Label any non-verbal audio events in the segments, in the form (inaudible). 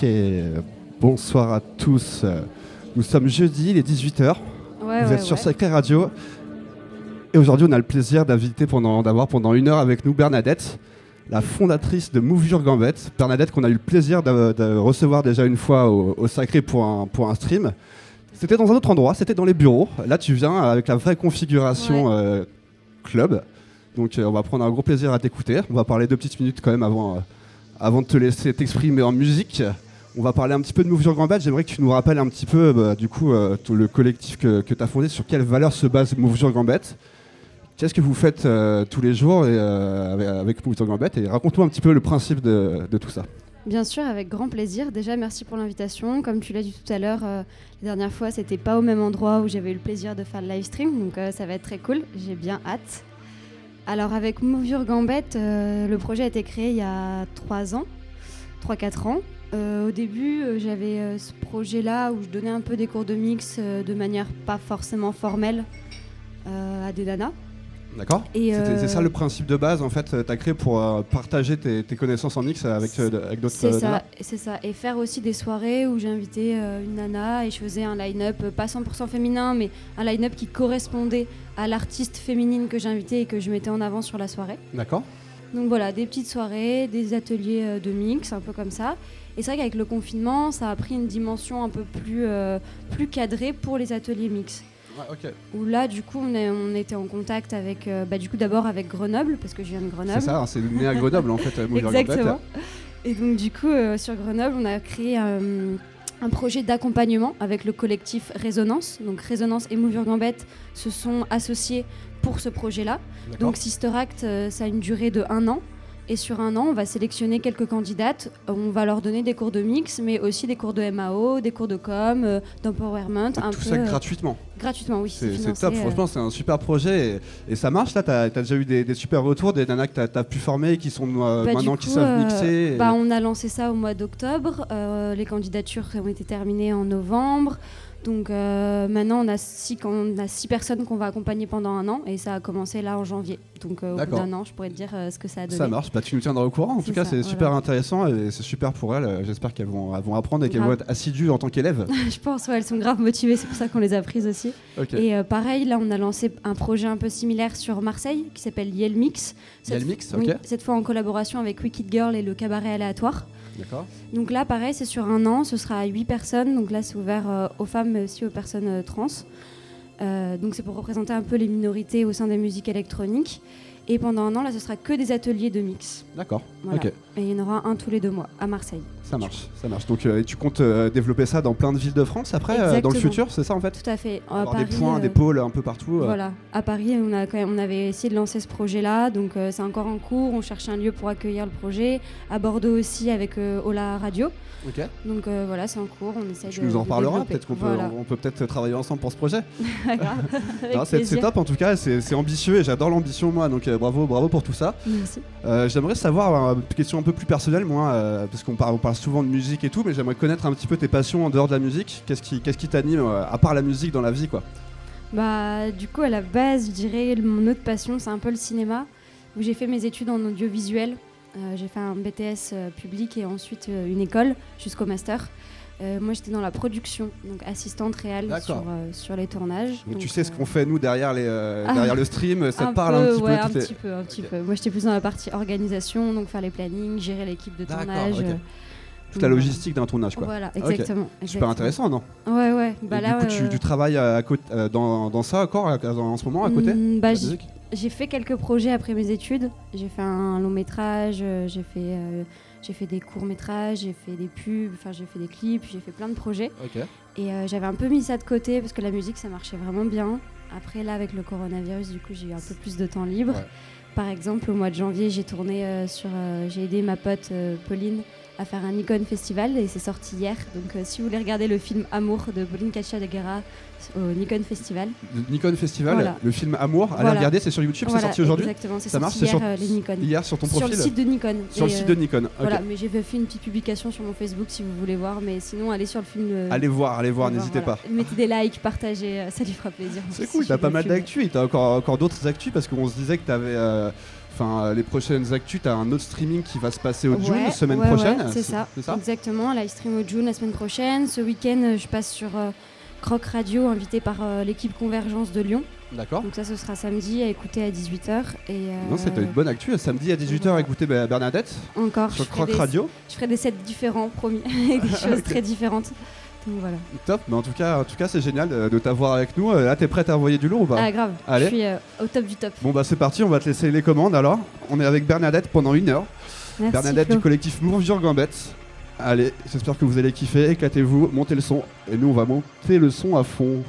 Ok, bonsoir à tous. Nous sommes jeudi, il est 18h. Ouais, Vous ouais, êtes sur ouais. Sacré Radio. Et aujourd'hui, on a le plaisir d'inviter pendant, d'avoir pendant une heure avec nous Bernadette, la fondatrice de Mouvure Gambette. Bernadette qu'on a eu le plaisir de, de recevoir déjà une fois au, au Sacré pour un, pour un stream. C'était dans un autre endroit, c'était dans les bureaux. Là, tu viens avec la vraie configuration euh, club. Donc, euh, on va prendre un gros plaisir à t'écouter. On va parler deux petites minutes quand même avant, euh, avant de te laisser t'exprimer en musique. On va parler un petit peu de Gambette. J'aimerais que tu nous rappelles un petit peu, bah, du coup, euh, le collectif que, tu as fondé, sur quelles valeurs se base Gambette. Qu'est-ce que vous faites euh, tous les jours euh, avec, avec Et raconte-nous un petit peu le principe de, tout ça. Bien sûr, avec grand plaisir. Déjà, merci pour l'invitation. Comme tu l'as dit tout à l'heure, euh, la dernière fois, c'était pas au même endroit où j'avais eu le plaisir de faire le live stream, donc euh, ça va être très cool. J'ai bien hâte. Alors, avec Mouvure Gambette, euh, le projet a été créé il y a 3 ans, 3-4 ans. Euh, au début, euh, j'avais euh, ce projet-là où je donnais un peu des cours de mix de manière pas forcément formelle à des nanas. D'accord C'est ça le principe de base, en fait, tu as créé pour partager tes, tes connaissances en mix avec, avec d'autres C'est ça, c'est ça. Et faire aussi des soirées où j'invitais une nana et je faisais un line-up pas 100% féminin, mais un line-up qui correspondait à l'artiste féminine que j'invitais et que je mettais en avant sur la soirée. D'accord Donc voilà, des petites soirées, des ateliers de mix, un peu comme ça. Et c'est vrai qu'avec le confinement, ça a pris une dimension un peu plus, euh, plus cadrée pour les ateliers mix. Ouais. Où là, du coup, on, est- on était en contact avec, euh, bah, du coup, d'abord avec Grenoble, parce que je viens de Grenoble. C'est ça, hein, c'est né à Grenoble, en fait, euh. Exactement. Et donc du coup, euh, sur Grenoble, on a créé un projet d'accompagnement avec le collectif Résonance. Donc Résonance et Mouvure Gambette se sont associés pour ce projet-là. Donc Sister Act, euh, ça a une durée de un an. Et sur un an, on va sélectionner quelques candidates. On va leur donner des cours de mix, mais aussi des cours de MAO, des cours de com, euh, d'empowerment. Un tout peu, ça euh, gratuitement. gratuitement, oui. C'est top, euh, franchement, c'est un super projet et, et ça marche. Là, tu as, déjà eu des, des super retours, des nanas que tu as, pu former et qui sont euh, Bah, maintenant qui savent euh, mixer. et- bah, on a lancé ça au mois d'octobre. Euh, les candidatures ont été terminées en novembre. Donc euh, maintenant, on a, six, on a six personnes qu'on va accompagner pendant un an et ça a commencé là en janvier. Donc euh, au bout d'un an, je pourrais te dire euh, ce que ça a donné. Ça marche, bah, tu nous tiendras au courant. En tout cas, c'est voilà. super intéressant et c'est super pour elles. J'espère qu'elles vont, vont apprendre et qu'elles vont être assidues en tant qu'élèves. (laughs) je pense, ouais, elles sont grave motivées, c'est pour ça qu'on les a prises aussi. Ok. Et pareil, là, on a lancé un projet un peu similaire sur Marseille qui s'appelle Yel Mix. Cette- Yel Mix, oui, ok. cette fois en collaboration avec Wicked Girl et le cabaret aléatoire. D'accord. Donc là, pareil, c'est sur un an, ce sera à 8 personnes. Donc là, c'est ouvert euh, aux femmes, mais aussi aux personnes euh, trans. Euh, donc c'est pour représenter un peu les minorités au sein des musiques électroniques. Et pendant un an, là, ce sera que des ateliers de mix. D'accord. Voilà. Ok. Et il y en aura un tous les deux mois à Marseille. Ça marche. Ça marche. Donc, euh, et tu comptes euh, développer ça dans plein de villes de France après, euh, dans le futur, c'est ça en fait Tout à fait. À Avoir des Paris, points, des pôles un peu partout. Voilà. À Paris, on, a quand même, on avait essayé de lancer ce projet-là. Donc c'est encore en cours. On cherche un lieu pour accueillir le projet. À Bordeaux aussi avec Ola Radio. Ok. Donc voilà, c'est en cours. On essaye Tu de nous en reparleras. Peut-être qu'on peut, Voilà. on peut peut-être travailler ensemble pour ce projet. (laughs) (laughs) C'est top en tout cas. C'est ambitieux et j'adore l'ambition moi. Donc bravo, bravo pour tout ça. Merci. J'aimerais savoir, une question un peu plus personnelle, moi, parce qu'on parle, on parle souvent de musique et tout, mais j'aimerais connaître un petit peu tes passions en dehors de la musique. Qu'est-ce qui qu'est-ce qui t'anime, euh, à part la musique, dans la vie, quoi? Bah, du coup, à la base, je dirais mon autre passion, c'est un peu le cinéma, où j'ai fait mes études en audiovisuel. Euh, j'ai fait un BTS euh, public et ensuite euh, une école jusqu'au master. Moi, j'étais dans la production, donc assistante réelle sur, sur les tournages. Donc, tu sais ce qu'on fait, nous, derrière, les, Ah. derrière le stream, ça te parle peu, un petit ouais, peu un les- peu, un petit peu. Moi, j'étais plus dans la partie organisation, donc faire les plannings, gérer l'équipe de tournage. Toute la logistique d'un tournage, quoi. Voilà, exactement. Super exactement. intéressant, non? Ouais, ouais. Bah là, Du coup, tu, euh, tu travailles à, à côté, euh, dans, dans ça encore, en ce moment, à côté hmm, bah, J'ai fait quelques projets après mes études. J'ai fait un long métrage, euh, j'ai fait, j'ai fait des courts métrages, j'ai fait des pubs, enfin j'ai fait des clips, j'ai fait plein de projets. Ok. Et euh, j'avais un peu mis ça de côté parce que la musique ça marchait vraiment bien. Après là avec le coronavirus, du coup j'ai eu un peu plus de temps libre. Ouais. Par exemple au mois de janvier j'ai tourné euh, sur, euh, j'ai aidé ma pote Pauline à faire un Nikon Festival et c'est sorti hier. Donc euh, si vous voulez regarder le film Amour de Pauline de Guerra au Nikon Festival, Le Nikon Festival, Voilà. le film Amour, allez Voilà. regarder, c'est sur YouTube, c'est sorti aujourd'hui Exactement, c'est sorti hier sur- euh, les Nikon. Hier sur ton Sur profil le site de Nikon. Sur le site euh, de Nikon. Voilà, mais j'ai fait une petite publication sur mon Facebook si vous voulez voir, mais sinon allez sur le film. euh, Allez voir, allez voir, n'hésitez pas. Mettez des likes, partagez, euh, ça lui fera plaisir. C'est cool, t'as pas mal d'actu et t'as encore, encore d'autres actus parce qu'on se disait que t'avais euh, Enfin, euh, les prochaines actus, tu as un autre streaming qui va se passer au Ouais, June, semaine ouais, prochaine. ouais, c'est ça. Exactement, live stream au June la semaine prochaine. Ce week-end, euh, je passe sur euh, Croc Radio, invité par euh, l'équipe Convergence de Lyon. D'accord. Donc ça, ce sera samedi à écouter à 18h. Et, euh, Non, c'était une bonne actu. Samedi à 18h, voilà. écoutez bah, Bernadette Encore, sur Croc des, Radio. je ferai des sets différents, promis, avec (laughs) des choses très différentes. Voilà. Top, mais en tout cas, en tout cas c'est génial euh, de t'avoir avec nous. Euh, Là, t'es prête à envoyer du lourd ou pas Ah grave, Allez. je suis euh, au top du top. Bon, bah c'est parti, on va te laisser les commandes alors. On est avec Bernadette pendant une heure. Merci Bernadette Flo. du collectif Mouvure Gambette. Allez, j'espère que vous allez kiffer, éclatez-vous, montez le son. Et nous, on va monter le son à fond.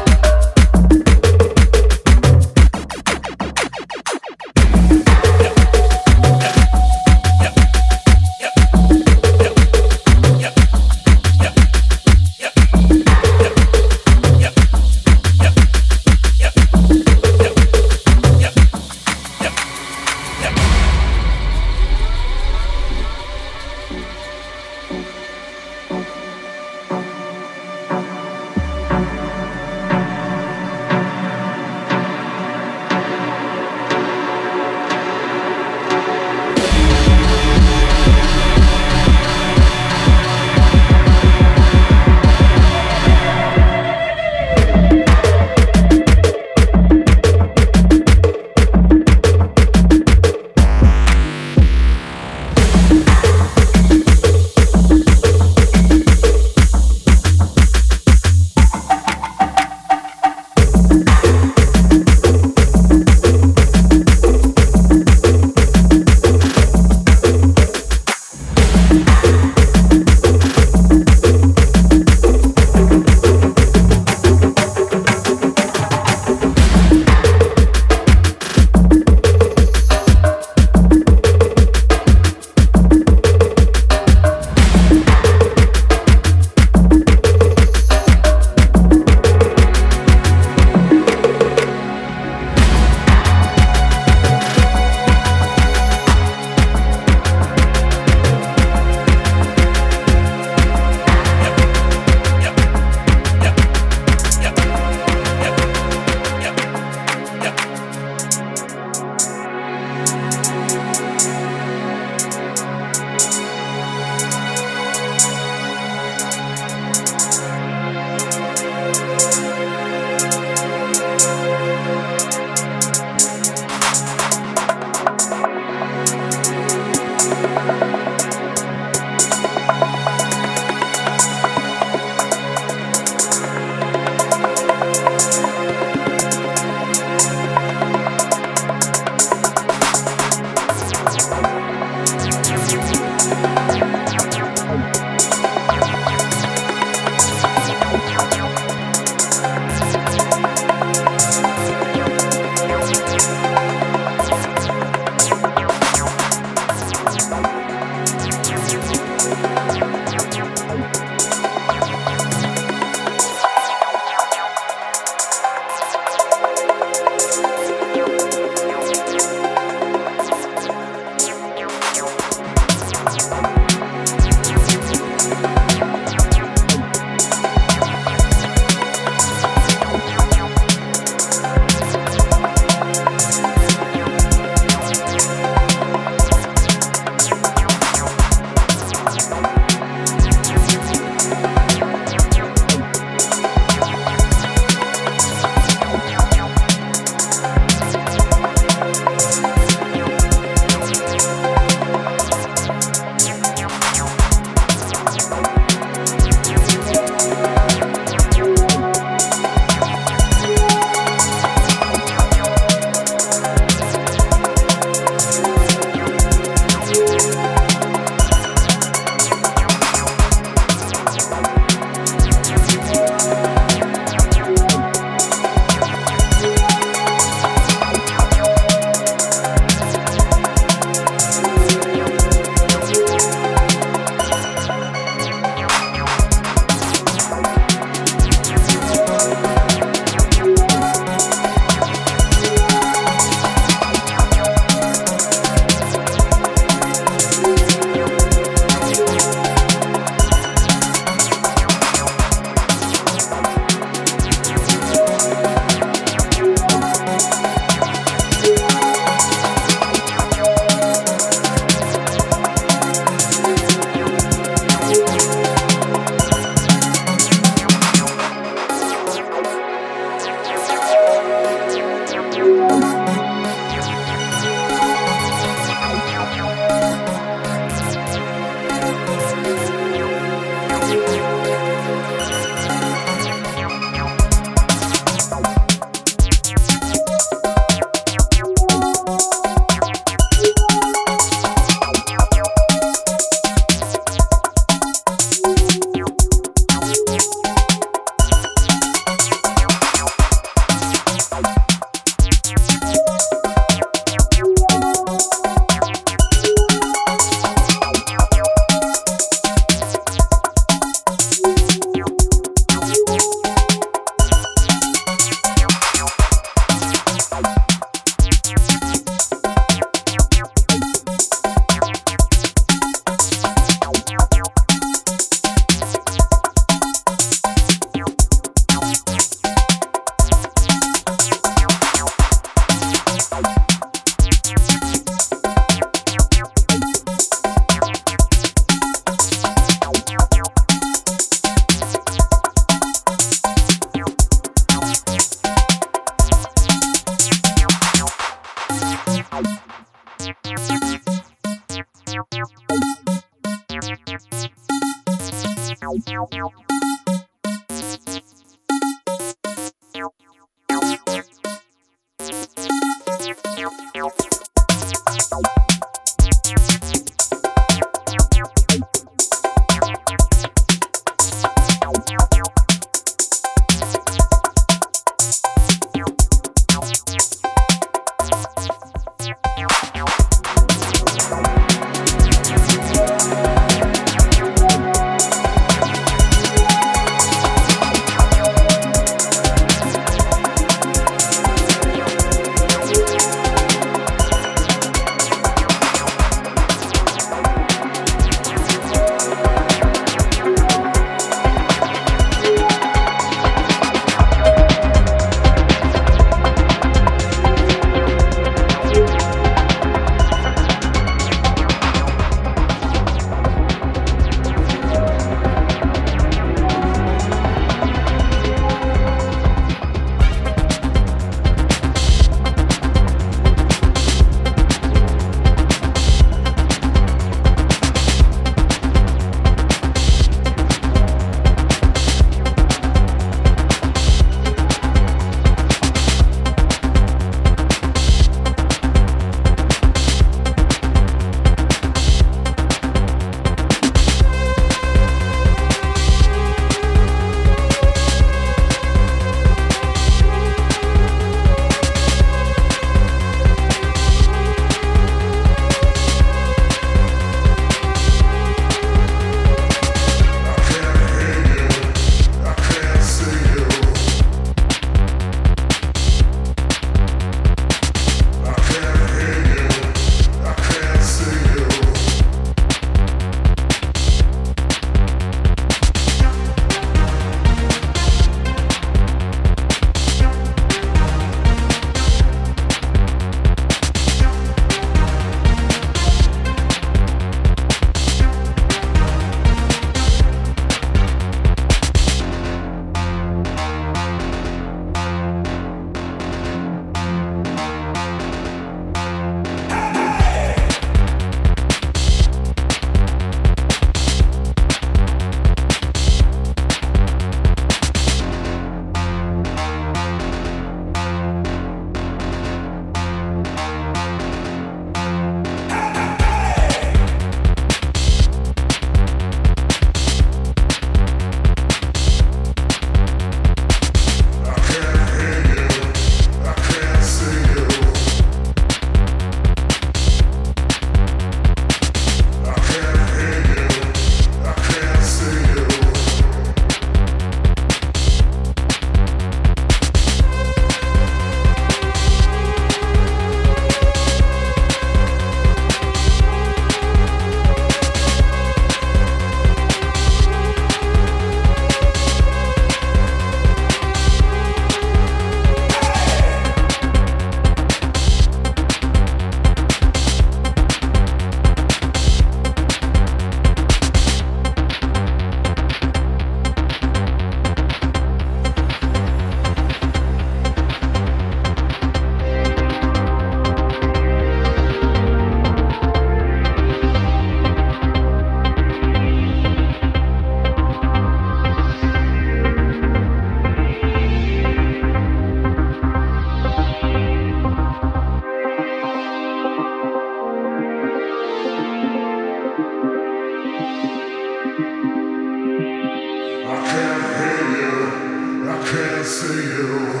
You.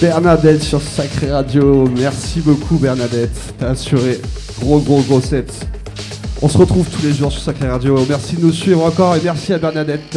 Bernadette sur Sacré Radio. Merci beaucoup Bernadette. T'as assuré gros gros gros set. On se retrouve tous les jours sur Sacré Radio. Merci de nous suivre encore et merci à Bernadette.